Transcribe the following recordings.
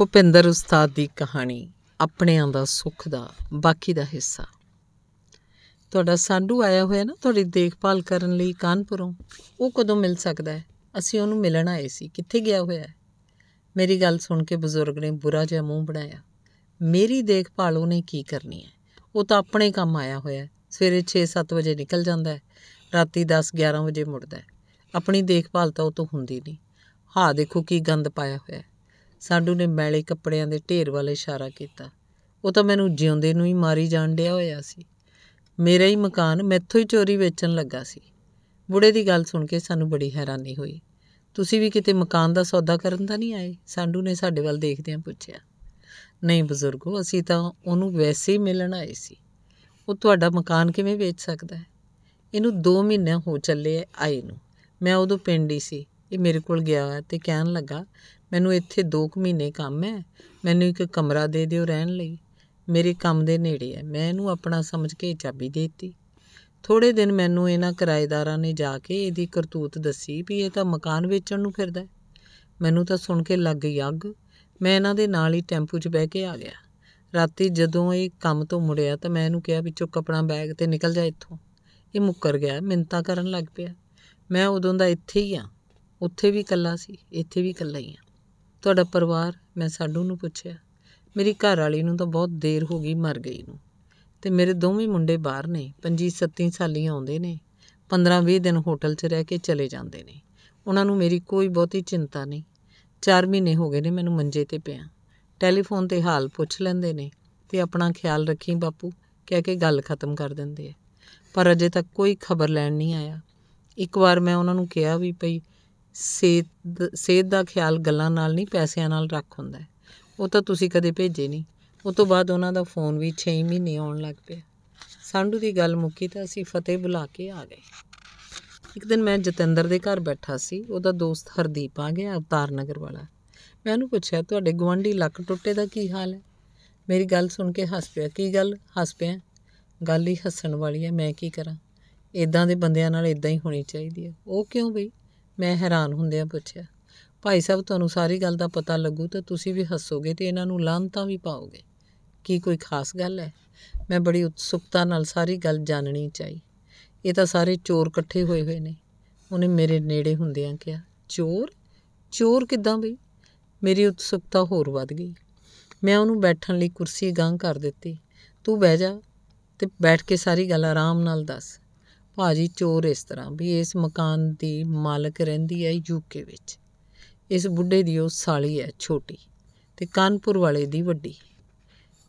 ਭੁਪਿੰਦਰ ਉਸਤਾਦ ਦੀ ਕਹਾਣੀ, ਆਪਣਿਆਂ ਦਾ ਸੁੱਖ ਦਾ ਬਾਕੀ ਦਾ ਹਿੱਸਾ। ਤੁਹਾਡਾ ਸਾਡੂ ਆਇਆ ਹੋਇਆ ਨਾ ਤੁਹਾਡੀ ਦੇਖਭਾਲ ਕਰਨ ਲਈ ਕਾਨਪੁਰੋਂ, ਉਹ ਕਦੋਂ ਮਿਲ ਸਕਦਾ ਹੈ? ਅਸੀਂ ਉਹਨੂੰ ਮਿਲਣ ਆਏ ਸੀ, ਕਿੱਥੇ ਗਿਆ ਹੋਇਆ ਹੈ? ਮੇਰੀ ਗੱਲ ਸੁਣ ਕੇ ਬਜ਼ੁਰਗ ਨੇ ਬੁਰਾ ਜਿਹਾ ਮੂੰਹ ਬਣਾਇਆ। ਮੇਰੀ ਦੇਖਭਾਲ ਉਹਨੇ ਕੀ ਕਰਨੀ ਹੈ? ਉਹ ਤਾਂ ਆਪਣੇ ਕੰਮ ਆਇਆ ਹੋਇਆ ਹੈ, ਸਵੇਰੇ 6-7 ਵਜੇ ਨਿਕਲ ਜਾਂਦਾ ਹੈ, ਰਾਤੀ 10-11 ਵਜੇ ਮੁੜਦਾ ਹੈ। ਆਪਣੀ ਦੇਖਭਾਲ ਤਾਂ ਉਹ ਤੋਂ ਹੁੰਦੀ ਨਹੀਂ। ਹਾਂ ਦੇਖੋ ਕੀ ਗੰਦ ਪਾਇਆ ਹੋਇਆ ਹੈ। ਸਾਡੂ ਨੇ ਮੈਲੇ ਕੱਪੜਿਆਂ ਦੇ ਢੇਰ ਵੱਲ ਇਸ਼ਾਰਾ ਕੀਤਾ। ਉਹ ਤਾਂ ਮੈਨੂੰ ਜਿਉਂਦੇ ਨੂੰ ਹੀ ਮਾਰੀ ਜਾਣ ਡਿਆ ਹੋਇਆ ਸੀ। ਮੇਰਾ ਹੀ ਮਕਾਨ ਮੈਥੋਂ ਹੀ ਚੋਰੀ ਵੇਚਣ ਲੱਗਾ ਸੀ। ਬੁੜੇ ਦੀ ਗੱਲ ਸੁਣ ਕੇ ਸਾਨੂੰ ਬੜੀ ਹੈਰਾਨੀ ਹੋਈ। ਤੁਸੀਂ ਵੀ ਕਿਤੇ ਮਕਾਨ ਦਾ ਸੌਦਾ ਕਰਨ ਤਾਂ ਨਹੀਂ ਆਏ? ਸਾਡੂ ਨੇ ਸਾਡੇ ਵੱਲ ਦੇਖਦਿਆਂ ਪੁੱਛਿਆ। ਨਹੀਂ ਬਜ਼ੁਰਗੋ, ਅਸੀਂ ਤਾਂ ਉਹਨੂੰ ਵੈਸੇ ਹੀ ਮਿਲਣ ਆਏ ਸੀ। ਉਹ ਤੁਹਾਡਾ ਮਕਾਨ ਕਿਵੇਂ ਵੇਚ ਸਕਦਾ ਹੈ? ਇਹਨੂੰ 2 ਮਹੀਨੇ ਹੋ ਚੱਲੇ ਆਏ ਨੂੰ। ਮੈਂ ਉਦੋਂ ਪਿੰਡ ਹੀ ਸੀ। ਇਹ ਮੇਰੇ ਕੋਲ ਗਿਆ ਤੇ ਕਹਿਣ ਲੱਗਾ ਮੈਨੂੰ ਇੱਥੇ 2 ਮਹੀਨੇ ਕੰਮ ਹੈ। ਮੈਨੂੰ ਇੱਕ ਕਮਰਾ ਦੇ ਦਿਓ ਰਹਿਣ ਲਈ। ਮੇਰੇ ਕੰਮ ਦੇ ਨੇੜੇ ਹੈ। ਮੈਂ ਇਹਨੂੰ ਆਪਣਾ ਸਮਝ ਕੇ ਚਾਬੀ ਦੇ ਦਿੱਤੀ। ਥੋੜੇ ਦਿਨ ਮੈਨੂੰ ਇਹਨਾਂ ਕਿਰਾਏਦਾਰਾਂ ਨੇ ਜਾ ਕੇ ਇਹਦੀ ਕਰਤੂਤ ਦੱਸੀ ਵੀ ਇਹ ਤਾਂ ਮਕਾਨ ਵੇਚਣ ਨੂੰ ਫਿਰਦਾ ਮੈਨੂੰ ਤਾਂ ਸੁਣ ਕੇ ਲੱਗ ਗਈ ਅੱਗ। ਮੈਂ ਇਹਨਾਂ ਦੇ ਨਾਲ ਹੀ ਟੈਂਪੂ 'ਚ ਬਹਿ ਕੇ ਆ ਗਿਆ। ਰਾਤੀ ਜਦੋਂ ਇਹ ਕੰਮ ਤੋਂ ਮੁੜਿਆ ਤਾਂ ਮੈਂ ਇਹਨੂੰ ਕਿਹਾ ਵੀ ਚੁੱਕ ਆਪਣਾ ਬੈਗ ਤੇ ਨਿਕਲ ਜਾ ਇੱਥੋਂ। ਇਹ ਮੁੱਕਰ ਗਿਆ। ਮਿੰਤਾ ਕਰਨ ਲੱਗ ਪਿਆ। ਮੈਂ ਉਦੋਂ ਦਾ ਇੱਥੇ ਹੀ ਆ ਉੱਥੇ ਵੀ ਇਕੱਲਾ ਸੀ। ਇੱਥੇ ਵੀ ਇਕੱਲਾ ਹੀ ਆ ਤੁਹਾਡਾ ਪਰਿਵਾਰ ਮੈਂ ਸਾਡੂ ਨੂੰ ਪੁੱਛਿਆ। ਮੇਰੀ ਘਰ ਵਾਲੀ ਨੂੰ ਤਾਂ ਬਹੁਤ ਦੇਰ ਹੋ ਗਈ ਮਰ ਗਈ ਨੂੰ। ਤੇ ਮੇਰੇ ਦੋਵੇਂ ਮੁੰਡੇ ਬਾਹਰ ਨੇ 25-27 ਸਾਲੀ ਆਉਂਦੇ ਨੇ 15-20 ਦਿਨ ਹੋਟਲ 'ਚ ਰਹਿ ਕੇ ਚਲੇ ਜਾਂਦੇ ਨੇ। ਉਹਨਾਂ ਨੂੰ ਮੇਰੀ ਕੋਈ ਬਹੁਤੀ ਚਿੰਤਾ ਨਹੀਂ। 4 ਮਹੀਨੇ ਹੋ ਗਏ ਨੇ ਮੈਨੂੰ ਮੰਜੇ ਤੇ ਪਿਆ। ਟੈਲੀਫੋਨ ਤੇ ਹਾਲ ਪੁੱਛ ਲੈਂਦੇ ਨੇ ਤੇ ਆਪਣਾ ਖਿਆਲ ਰੱਖੀ ਬਾਪੂ, ਕਹਿ ਕੇ ਗੱਲ ਖਤਮ ਕਰ ਦਿੰਦੇ ਆ। ਪਰ ਅਜੇ ਤੱਕ ਕੋਈ ਖਬਰ ਲੈਣ ਨਹੀਂ ਆਇਆ। ਇੱਕ ਵਾਰ ਮੈਂ ਉਹਨਾਂ ਨੂੰ ਕਿਹਾ ਵੀ ਭਈ ਸਿਹਤ ਸਿਹਤ ਦਾ ਖਿਆਲ ਗੱਲਾਂ ਨਾਲ ਨਹੀਂ, ਪੈਸਿਆਂ ਨਾਲ ਰੱਖ ਹੁੰਦਾ ਉਹ ਤਾਂ ਤੁਸੀਂ ਕਦੇ ਭੇਜੇ ਨਹੀਂ। ਉਹ ਤੋਂ ਬਾਅਦ ਉਹਨਾਂ ਦਾ ਫੋਨ ਵੀ 6 ਮਹੀਨੇ ਆਉਣ ਲੱਗ ਪਿਆ। ਸਾਂਢੂ ਦੀ ਗੱਲ ਮੁੱਕੀ ਤਾਂ ਅਸੀਂ ਫਤਿਹ ਬੁਲਾ ਕੇ ਆ ਗਏ। ਇੱਕ ਦਿਨ ਮੈਂ ਜਤਿੰਦਰ ਦੇ ਘਰ ਬੈਠਾ ਸੀ। ਉਹਦਾ ਦੋਸਤ ਹਰਦੀਪ ਆ ਗਿਆ, ਅਵਤਾਰ ਨਗਰ ਵਾਲਾ। ਮੈਂ ਉਹਨੂੰ ਪੁੱਛਿਆ, ਤੁਹਾਡੇ ਗਵਾਂਢੀ ਲੱਕ ਟੁੱਟੇ ਦਾ ਕੀ ਹਾਲ ਹੈ? ਮੇਰੀ ਗੱਲ ਸੁਣ ਕੇ ਹੱਸ ਪਿਆ। ਕੀ ਗੱਲ? ਹੱਸ ਪਿਆ? ਗੱਲ ਹੀ ਹੱਸਣ ਵਾਲੀ ਹੈ। ਮੈਂ ਕੀ ਕਰਾਂ? ਇਦਾਂ ਦੇ ਬੰਦਿਆਂ ਨਾਲ ਇਦਾਂ ਹੀ ਹੋਣੀ ਚਾਹੀਦੀ ਹੈ। ਉਹ ਕਿਉਂ ਬਈ? ਮੈਂ ਹੈਰਾਨ ਹੁੰਦਿਆਂ ਪੁੱਛਿਆ, ਭਾਈ ਸਾਹਿਬ, ਤੁਹਾਨੂੰ ਸਾਰੀ ਗੱਲ ਦਾ ਪਤਾ ਲੱਗੂ ਤਾਂ ਤੁਸੀਂ ਵੀ ਹੱਸੋਗੇ ਤੇ ਇਹਨਾਂ ਨੂੰ ਲਾਂਤਾਂ ਵੀ ਪਾਓਗੇ। ਕੀ ਕੋਈ ਖਾਸ ਗੱਲ ਹੈ? ਮੈਂ ਬੜੀ ਉਤਸੁਕਤਾ ਨਾਲ ਸਾਰੀ ਗੱਲ ਜਾਣਨੀ ਚਾਹੀ। ਇਹ ਤਾਂ ਸਾਰੇ ਚੋਰ ਇਕੱਠੇ ਹੋਏ ਹੋਏ ਨੇ। ਉਹਨੇ ਮੇਰੇ ਨੇੜੇ ਹੁੰਦਿਆਂ ਕਿਹਾ, ਚੋਰ? ਚੋਰ ਕਿੱਦਾਂ ਬਈ? ਮੇਰੀ ਉਤਸੁਕਤਾ ਹੋਰ ਵੱਧ ਗਈ। ਮੈਂ ਉਹਨੂੰ ਬੈਠਣ ਲਈ ਕੁਰਸੀ ਗਾਂ ਕਰ ਦਿੱਤੀ, ਤੂੰ ਬਹਿ ਜਾ ਤੇ ਬੈਠ ਕੇ ਸਾਰੀ ਗੱਲ ਆਰਾਮ ਨਾਲ ਦੱਸ। ਭਾਜੀ ਚੋਰ ਇਸ ਤਰ੍ਹਾਂ ਵੀ ਇਸ ਮਕਾਨ ਦੀ ਮਾਲਕ ਰਹਿੰਦੀ ਹੈ ਯੂਕੇ ਵਿੱਚ। ਇਸ ਬੁੱਢੇ ਦੀ ਉਹ ਸਾਲੀ ਹੈ, ਛੋਟੀ ਤੇ ਕਾਨਪੁਰ ਵਾਲੇ ਦੀ ਵੱਡੀ।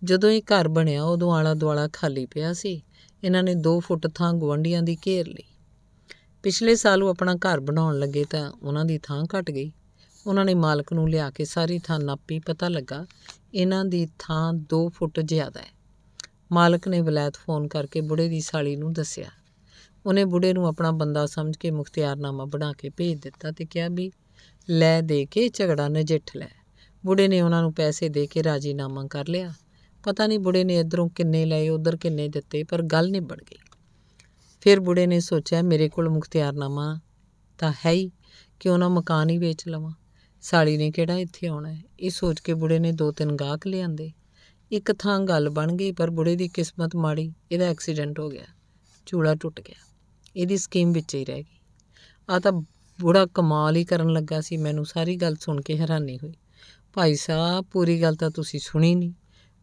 ਜਦੋਂ ਇਹ ਘਰ ਬਣਿਆ, ਉਦੋਂ ਆਲਾ ਦੁਆਲਾ ਖਾਲੀ ਪਿਆ ਸੀ। ਇਹਨਾਂ ਨੇ 2 ਫੁੱਟ ਥਾਂ ਗਵੰਡੀਆਂ ਦੀ ਘੇਰ ਲਈ। ਪਿਛਲੇ ਸਾਲ ਉਹ ਆਪਣਾ ਘਰ ਬਣਾਉਣ ਲੱਗੇ ਤਾਂ ਉਹਨਾਂ ਦੀ ਥਾਂ ਘਟ ਗਈ। ਉਹਨਾਂ ਨੇ ਮਾਲਕ ਨੂੰ ਲਿਆ ਕੇ ਸਾਰੀ ਥਾਂ ਨਾਪੀ। ਪਤਾ ਲੱਗਾ, ਇਹਨਾਂ ਦੀ ਥਾਂ 2 ਫੁੱਟ ਜ਼ਿਆਦਾ ਹੈ। ਮਾਲਕ ਨੇ ਵਲੈਤ ਫੋਨ ਕਰਕੇ ਬੁੜੇ ਦੀ ਸਾਲੀ ਨੂੰ ਦੱਸਿਆ ਉਹਨੇ ਬੁੜੇ ਨੂੰ ਆਪਣਾ ਬੰਦਾ ਸਮਝ ਕੇ ਮੁਖਤਿਆਰਨਾਮਾ ਬਣਾ ਕੇ ਭੇਜ ਦਿੱਤਾ ਤੇ ਕਿਹਾ ਵੀ ਲੈ ਦੇ ਕੇ ਝਗੜਾ ਨਜਿੱਠ ਲੈ। ਬੁੜੇ ਨੇ ਉਹਨਾਂ ਨੂੰ ਪੈਸੇ ਦੇ ਕੇ ਰਾਜੀਨਾਮਾ ਕਰ ਲਿਆ। ਪਤਾ ਨਹੀਂ ਬੁੜੇ ਨੇ ਇਧਰੋਂ ਕਿੰਨੇ ਲਏ, ਉਧਰ ਕਿੰਨੇ ਦਿੱਤੇ, ਪਰ ਗੱਲ ਨਿਬੜ ਗਈ। ਫਿਰ ਬੁੜੇ ਨੇ ਸੋਚਿਆ, ਮੇਰੇ ਕੋਲ ਮੁਖਤਿਆਰਨਾਮਾ ਤਾਂ ਹੈ ਹੀ ਕਿ ਉਹਨਾਂ ਮਕਾਨ ਹੀ ਵੇਚ ਲਵਾਂ? ਸਾਲੀ ਨੇ ਕਿਹੜਾ ਇੱਥੇ ਆਉਣਾ ਹੈ? ਇਹ ਸੋਚ ਕੇ ਬੁੜੇ ਨੇ ਦੋ ਤਿੰਨ ਗਾਹਕ ਲਿਆਂਦੇ। ਇੱਕ ਥਾਂ ਗੱਲ ਬਣ ਗਈ, ਪਰ ਬੁੜੇ ਦੀ ਕਿਸਮਤ ਮਾੜੀ, ਇਹਦਾ ਐਕਸੀਡੈਂਟ ਹੋ ਗਿਆ। ਚੂੜਾ ਟੁੱਟ ਗਿਆ। ਇਹਦੀ ਸਕੀਮ ਵਿੱਚ ਹੀ ਰਹਿ ਗਈ। ਆ ਤਾਂ ਬੁੜਾ ਕਮਾਲ ਹੀ ਕਰਨ ਲੱਗਾ ਸੀ, ਮੈਨੂੰ ਸਾਰੀ ਗੱਲ ਸੁਣ ਕੇ ਹੈਰਾਨੀ ਹੋਈ। ਭਾਈ ਸਾਹਿਬ, ਪੂਰੀ ਗੱਲ ਤਾਂ ਤੁਸੀਂ ਸੁਣੀ ਨਹੀਂ।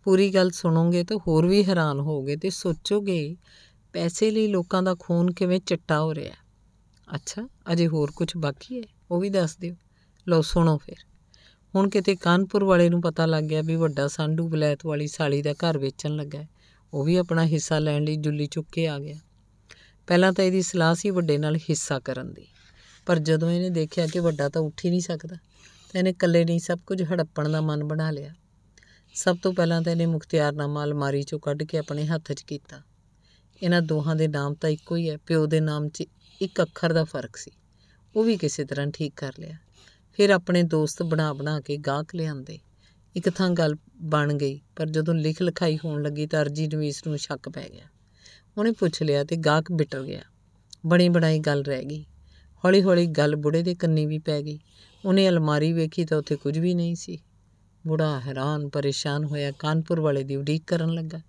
ਪੂਰੀ ਗੱਲ ਸੁਣੋਗੇ ਤਾਂ ਹੋਰ ਵੀ ਹੈਰਾਨ ਹੋਗੇ ਤੇ ਸੋਚੋਗੇ, ਪੈਸੇ ਲਈ ਲੋਕਾਂ ਦਾ ਖੂਨ ਕਿਵੇਂ ਚਿੱਟਾ ਹੋ ਰਿਹਾ ਅੱਛਾ, ਅਜੇ ਹੋਰ ਕੁਝ ਬਾਕੀ ਹੈ? ਉਹ ਵੀ ਦੱਸ ਦਿਓ। ਲਓ, ਸੁਣੋ ਫਿਰ। ਹੁਣ ਕਿਤੇ ਕਾਨਪੁਰ ਵਾਲੇ ਨੂੰ ਪਤਾ ਲੱਗ ਗਿਆ ਵੀ ਵੱਡਾ ਸਾਂਢੂ ਬਲੈਤ ਵਾਲੀ ਸਾਲੀ ਦਾ ਘਰ ਵੇਚਣ ਲੱਗਾ ਉਹ ਵੀ ਆਪਣਾ ਹਿੱਸਾ ਲੈਣ ਲਈ ਜੁੱਲੀ ਚੁੱਕ ਕੇ ਆ ਗਿਆ। ਪਹਿਲਾਂ ਤਾਂ ਇਹਦੀ ਸਲਾਹ ਸੀ ਵੱਡੇ ਨਾਲ ਹਿੱਸਾ ਕਰਨ ਦੀ। ਪਰ ਜਦੋਂ ਇਹਨੇ ਦੇਖਿਆ ਕਿ ਵੱਡਾ ਤਾਂ ਉੱਠ ਹੀ ਨਹੀਂ ਸਕਦਾ, ਤਾਂ ਇਹਨੇ ਇਕੱਲੇ ਨਹੀਂ ਸਭ ਕੁਝ ਹੜੱਪਣ ਦਾ ਮਨ ਬਣਾ ਲਿਆ। ਸਭ ਤੋਂ ਪਹਿਲਾਂ ਤਾਂ ਇਹਨੇ ਮੁਖਤਿਆਰਨਾਮਾ ਅਲਮਾਰੀ ਚੋਂ ਕੱਢ ਕੇ ਆਪਣੇ ਹੱਥ 'ਚ ਕੀਤਾ। ਇਹਨਾਂ ਦੋਹਾਂ ਦੇ ਨਾਮ ਤਾਂ ਇੱਕੋ ਹੀ ਹੈ, ਪਿਓ ਦੇ ਨਾਮ 'ਚ ਇੱਕ ਅੱਖਰ ਦਾ ਫ਼ਰਕ ਸੀ। ਉਹ ਵੀ ਕਿਸੇ ਤਰ੍ਹਾਂ ਠੀਕ ਕਰ ਲਿਆ। ਫਿਰ ਆਪਣੇ ਦੋਸਤ ਬਣਾ ਬਣਾ ਕੇ ਗਾਹਕ ਲਿਆਂਦੇ। ਇੱਕ ਥਾਂ ਗੱਲ ਬਣ ਗਈ, ਪਰ ਜਦੋਂ ਲਿਖ ਲਿਖਾਈ ਹੋਣ ਲੱਗੀ ਤਾਂ ਅਰਜੀ ਨਵੀਸ ਨੂੰ ਸ਼ੱਕ ਪੈ ਗਿਆ। ਉਹਨੇ ਪੁੱਛ ਲਿਆ ਤੇ ਗਾਹਕ ਬਿਟਰ ਗਿਆ। ਬਣੀ ਬਣਾਈ ਗੱਲ ਰਹਿ ਗਈ। ਹੌਲੀ ਹੌਲੀ ਗੱਲ ਬੁੜੇ ਦੇ ਕੰਨੀ ਵੀ ਪੈ ਗਈ। ਉਹਨੇ ਅਲਮਾਰੀ ਵੇਖੀ ਤਾਂ ਉੱਥੇ ਕੁਝ ਵੀ ਨਹੀਂ ਸੀ। ਬੁੜਾ ਹੈਰਾਨ, ਪਰੇਸ਼ਾਨ ਹੋਇਆ, ਕਾਨਪੁਰ ਵਾਲੇ ਦੀ ਉਡੀਕ ਕਰਨ ਲੱਗਾ।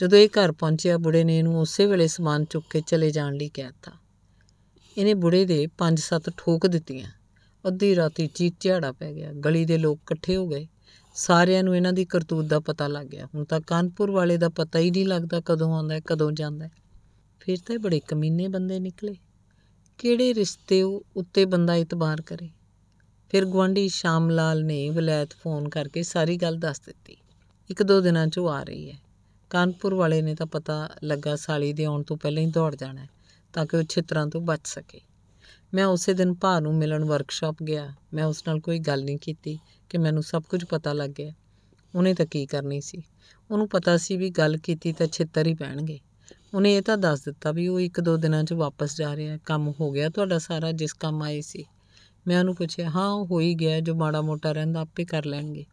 ਜਦੋਂ ਇਹ ਘਰ ਪਹੁੰਚਿਆ, ਬੁੜੇ ਨੇ ਇਹਨੂੰ ਉਸੇ ਵੇਲੇ ਸਮਾਨ ਚੁੱਕ ਕੇ ਚਲੇ ਜਾਣ ਲਈ ਕਹਿ ਦਿੱਤਾ। ਇਹਨੇ ਬੁੜੇ ਦੇ ਪੰਜ ਸੱਤ ਠੋਕ ਦਿੱਤੀਆਂ। ਅੱਧੀ ਰਾਤੀ ਚੀਕ ਝਾੜਾ ਪੈ ਗਿਆ। ਗਲੀ ਦੇ ਲੋਕ ਇਕੱਠੇ ਹੋ ਗਏ। ਸਾਰਿਆਂ ਨੂੰ ਇਹਨਾਂ ਦੀ ਕਰਤੂਤ ਦਾ ਪਤਾ ਲੱਗ ਗਿਆ। ਹੁਣ ਤਾਂ ਕਾਨਪੁਰ ਵਾਲੇ ਦਾ ਪਤਾ ਹੀ ਨਹੀਂ ਲੱਗਦਾ ਕਦੋਂ ਆਉਂਦਾ ਹੈ, ਕਦੋਂ ਜਾਂਦਾ ਹੈ। ਫਿਰ ਤਾਂ ਇਹ ਬੜੇ ਕਮੀਨੇ ਬੰਦੇ ਨਿਕਲੇ। ਕਿਹੜੇ ਰਿਸ਼ਤੇ ਉਹ ਉੱਤੇ ਬੰਦਾ ਇਤਬਾਰ ਕਰੇ? ਫਿਰ ਗੁਆਂਢੀ ਸ਼ਾਮ ਲਾਲ ਨੇ ਵਿਲਾਇਤ ਫੋਨ ਕਰਕੇ ਸਾਰੀ ਗੱਲ ਦੱਸ ਦਿੱਤੀ। ਇੱਕ ਦੋ ਦਿਨਾਂ 'ਚ ਉਹ ਆ ਰਹੀ ਹੈ। ਕਾਨਪੁਰ ਵਾਲੇ ਨੇ ਤਾਂ ਪਤਾ ਲੱਗਾ ਸਾਲੀ ਦੇ ਆਉਣ ਤੋਂ ਪਹਿਲਾਂ ਹੀ ਦੌੜ ਜਾਣਾ ਹੈ ਤਾਂ ਕਿ ਉਹ ਛਿੱਤਰਾਂ ਤੋਂ ਬਚ ਸਕੇ। ਮੈਂ ਉਸੇ ਦਿਨ ਭਾ ਨੂੰ ਮਿਲਣ ਵਰਕਸ਼ਾਪ ਗਿਆ। ਮੈਂ ਉਸ ਨਾਲ ਕੋਈ ਗੱਲ ਨਹੀਂ ਕੀਤੀ। ਕਿ ਮੈਨੂੰ ਸਭ ਕੁਝ ਪਤਾ ਲੱਗ ਗਿਆ। ਉਹਨੇ ਤਾਂ ਕੀ ਕਰਨੀ ਸੀ? ਉਹਨੂੰ ਪਤਾ ਸੀ ਵੀ ਗੱਲ ਕੀਤੀ ਤਾਂ ਛਿੱਤਰ ਹੀ ਪੈਣਗੇ। ਉਹਨੇ ਇਹ ਤਾਂ ਦੱਸ ਦਿੱਤਾ ਵੀ ਉਹ ਇੱਕ ਦੋ ਦਿਨਾਂ 'ਚ ਵਾਪਸ ਜਾ ਰਿਹਾ ਹੈ। ਕੰਮ ਹੋ ਗਿਆ ਤੁਹਾਡਾ ਸਾਰਾ ਜਿਸ ਕੰਮ ਆਏ ਸੀ। ਮੈਂ ਉਹਨੂੰ ਪੁੱਛਿਆ, ਹਾਂ, ਉਹ ਹੋ ਹੀ ਗਿਆ ਜੋ ਮਾੜਾ ਮੋਟਾ ਰਹਿੰਦਾ, ਆਪੇ ਕਰ ਲੈਣਗੇ।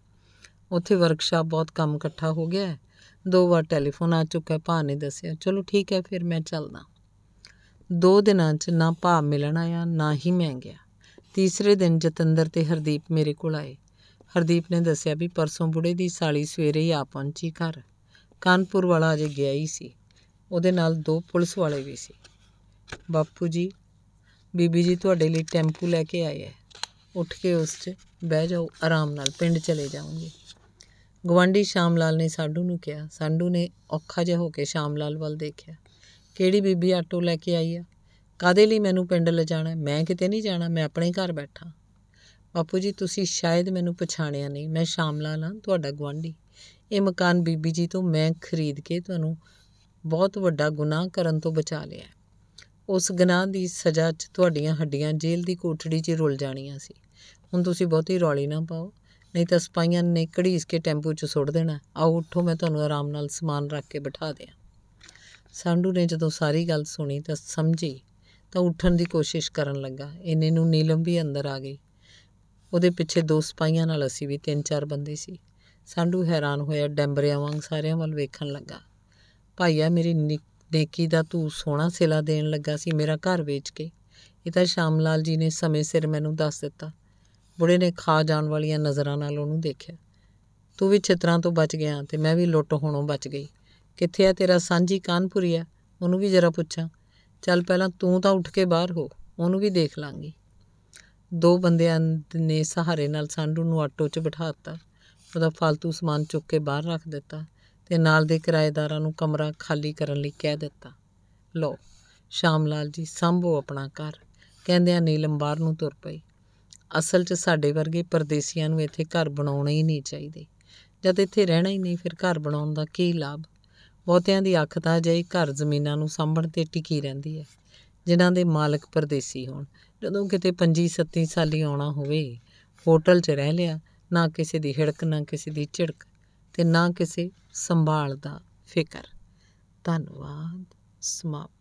ਉੱਥੇ ਵਰਕਸ਼ਾਪ ਬਹੁਤ ਕੰਮ ਇਕੱਠਾ ਹੋ ਗਿਆ ਹੈ। ਦੋ ਵਾਰ ਟੈਲੀਫੋਨ ਆ ਚੁੱਕਾ ਹੈ ਭਾ ਨੇ ਦੱਸਿਆ, ਚਲੋ ਠੀਕ ਹੈ, ਫਿਰ ਮੈਂ ਚੱਲਦਾ। ਦੋ ਦਿਨਾਂ 'ਚ ਨਾ ਭਾ ਮਿਲਣ ਆਇਆ, ਨਾ ਹੀ ਮੈਂ ਗਿਆ। ਤੀਸਰੇ ਦਿਨ ਜਤਿੰਦਰ ਤੇ ਹਰਦੀਪ ਮੇਰੇ ਕੋਲ ਆਏ। ਹਰਦੀਪ ਨੇ ਦੱਸਿਆ ਵੀ ਪਰਸੋਂ ਬੁੜੇ ਦੀ ਸਾਲੀ ਸਵੇਰੇ ਹੀ ਆ ਪਹੁੰਚੀ ਘਰ। ਕਾਨਪੁਰ ਵਾਲਾ ਅਜੇ ਗਿਆ ਹੀ ਸੀ। ਉਹਦੇ ਨਾਲ ਦੋ ਪੁਲਿਸ ਵਾਲੇ ਵੀ ਸੀ। ਬਾਪੂ ਜੀ, ਬੀਬੀ ਜੀ ਤੁਹਾਡੇ ਲਈ ਟੈਂਪੂ ਲੈ ਕੇ ਆਏ ਹੈ ਉੱਠ ਕੇ ਉਸ 'ਚ ਬਹਿ ਜਾਓ, ਆਰਾਮ ਨਾਲ ਪਿੰਡ ਚਲੇ ਜਾਓਗੇ। ਗਵਾਂਢੀ ਸ਼ਾਮ ਲਾਲ ਨੇ ਸਾਡੂ ਨੂੰ ਕਿਹਾ। ਸਾਡੂ ਨੇ ਔਖਾ ਜਿਹਾ ਹੋ ਕੇ ਸ਼ਾਮ ਲਾਲ ਵੱਲ ਦੇਖਿਆ। ਕਿਹੜੀ ਬੀਬੀ ਆਟੋ ਲੈ ਕੇ ਆਈ ਆ? ਕਾਦੇ ਲਈ ਮੈਨੂੰ ਪਿੰਡ ਲਿਜਾਣਾ ਹੈ? ਮੈਂ ਕਿਤੇ ਨਹੀਂ ਜਾਣਾ, ਮੈਂ ਆਪਣੇ ਘਰ ਬੈਠਾ। ਬਾਪੂ ਜੀ, ਤੁਸੀਂ ਸ਼ਾਇਦ ਮੈਨੂੰ ਪਛਾਣਿਆ ਨਹੀਂ। ਮੈਂ ਸ਼ਾਮ ਲਾਲ ਹਾਂ, ਤੁਹਾਡਾ ਗੁਆਂਢੀ। ਇਹ ਮਕਾਨ ਬੀਬੀ ਜੀ ਤੋਂ ਮੈਂ ਖਰੀਦ ਕੇ ਤੁਹਾਨੂੰ ਬਹੁਤ ਵੱਡਾ ਗੁਨਾਹ ਕਰਨ ਤੋਂ ਬਚਾ ਲਿਆ ਹੈ। ਉਸ ਗੁਨਾਹ ਦੀ ਸਜ਼ਾ 'ਚ ਤੁਹਾਡੀਆਂ ਹੱਡੀਆਂ ਜੇਲ੍ਹ ਦੀ ਕੋਠੜੀ 'ਚ ਰੁਲ ਜਾਣੀਆਂ ਸੀ। ਹੁਣ ਤੁਸੀਂ ਬਹੁਤੀ ਰੌਲੀ ਨਾ ਪਾਓ, ਨਹੀਂ ਤਾਂ ਸਿਪਾਹੀਆਂ ਨੇ ਘੜੀਸ ਕੇ ਟੈਂਪੂ 'ਚ ਸੁੱਟ ਦੇਣਾ ਆਓ, ਉੱਠੋ, ਮੈਂ ਤੁਹਾਨੂੰ ਆਰਾਮ ਨਾਲ ਸਮਾਨ ਰੱਖ ਕੇ ਬਿਠਾ ਦਿਆਂ। ਸਾਂਢੂ ਨੇ ਜਦੋਂ ਸਾਰੀ ਗੱਲ ਸੁਣੀ ਤਾਂ ਸਮਝੀ, ਤਾਂ ਉੱਠਣ ਦੀ ਕੋਸ਼ਿਸ਼ ਕਰਨ ਲੱਗਾ। ਇੰਨੇ ਨੂੰ ਨੀਲਮ ਵੀ ਅੰਦਰ ਆ ਗਈ। ਉਹਦੇ ਪਿੱਛੇ ਦੋ ਸਿਪਾਹੀਆਂ ਨਾਲ ਅਸੀਂ ਵੀ ਤਿੰਨ ਚਾਰ ਬੰਦੇ ਸੀ। ਸਾਂਢੂ ਹੈਰਾਨ ਹੋਇਆ, ਡੈਂਬਰਿਆਂ ਵਾਂਗ ਸਾਰਿਆਂ ਵੱਲ ਵੇਖਣ ਲੱਗਾ। ਭਾਈਆ ਮੇਰੀ ਨਿ- ਨੇਕੀ ਦਾ ਤੂੰ ਸੋਹਣਾ ਸਿਲਾ ਦੇਣ ਲੱਗਾ ਸੀ ਮੇਰਾ ਘਰ ਵੇਚ ਕੇ। ਇਹ ਤਾਂ ਸ਼ਾਮ ਲਾਲ ਜੀ ਨੇ ਸਮੇਂ ਸਿਰ ਮੈਨੂੰ ਦੱਸ ਦਿੱਤਾ। ਬੁੜੇ ਨੇ ਖਾ ਜਾਣ ਵਾਲੀਆਂ ਨਜ਼ਰਾਂ ਨਾਲ ਉਹਨੂੰ ਦੇਖਿਆ। ਤੂੰ ਵੀ ਛਿੱਤਰਾਂ ਤੋਂ ਬਚ ਗਿਆ ਤੇ ਮੈਂ ਵੀ ਲੁੱਟ ਹੋਣੋਂ ਬਚ ਗਈ। ਕਿੱਥੇ ਆ ਤੇਰਾ ਸਾਂਝੀ ਕਾਨਪੁਰੀਆ ਉਹਨੂੰ ਵੀ ਜਰਾ ਪੁੱਛਾਂ। ਚੱਲ ਪਹਿਲਾਂ ਤੂੰ ਤਾਂ ਉੱਠ ਕੇ ਬਾਹਰ ਹੋ, ਉਹਨੂੰ ਵੀ ਦੇਖ ਲਾਂਗੀ। ਦੋ ਬੰਦਿਆਂ ਨੇ ਸਹਾਰੇ ਨਾਲ ਸਾਂਢੂ ਨੂੰ ਆਟੋ 'ਚ ਬਿਠਾ ਦਿੱਤਾ ਉਹਦਾ ਫालतू ਸਮਾਨ ਚੁੱਕ ਕੇ ਬਾਹਰ ਰੱਖ ਦਿੱਤਾ ਤੇ ਨਾਲ ਦੇ ਕਿਰਾਏਦਾਰਾਂ ਨੂੰ ਕਮਰਾ ਖਾਲੀ ਕਰਨ ਲਈ ਕਹਿ ਦਿੱਤਾ। ਲਓ ਸ਼ਾਮ ਲਾਲ ਜੀ, ਸੰਭੋ ਆਪਣਾ ਘਰ। ਕਹਿੰਦਿਆਂ ਨੀਲਮ ਬਾਹਰ ਨੂੰ ਤੁਰ ਪਈ। ਅਸਲ 'ਚ ਸਾਡੇ ਵਰਗੇ ਪਰਦੇਸੀਆਂ ਨੂੰ ਇੱਥੇ ਘਰ ਬਣਾਉਣੇ ਹੀ ਨਹੀਂ ਚਾਹੀਦੇ। ਜਦ ਇੱਥੇ ਰਹਿਣਾ ਹੀ ਨਹੀਂ, ਫਿਰ ਘਰ ਬਣਾਉਣ ਦਾ ਕੀ ਲਾਭ? ਬਹੁਤਿਆਂ ਦੀ ਅੱਖ ਤਾਂ ਅਜਿਹੀ ਘਰ ਜ਼ਮੀਨਾਂ ਨੂੰ ਸਾਂਭਣ ਤੇ ਟਿਕੀ ਰਹਿੰਦੀ ਹੈ। ਜਿਨ੍ਹਾਂ ਦੇ ਮਾਲਕ ਪਰਦੇਸੀ ਹੋਣ। ਜਦੋਂ ਕਿਤੇ ਪੰਜੀ ਸੱਤੀ ਸਾਲੀ ਆਉਣਾ ਹੋਵੇ, ਹੋਟਲ 'ਚ ਰਹਿ ਲਿਆ, ਨਾ ਕਿਸੇ ਦੀ ਹਿੜਕ, ਨਾ ਕਿਸੇ ਦੀ ਝਿੜਕ ਤੇ ਨਾ ਕਿਸੇ ਸੰਭਾਲ ਦਾ ਫਿਕਰ। ਧੰਨਵਾਦ। ਸਮਾਪਤ।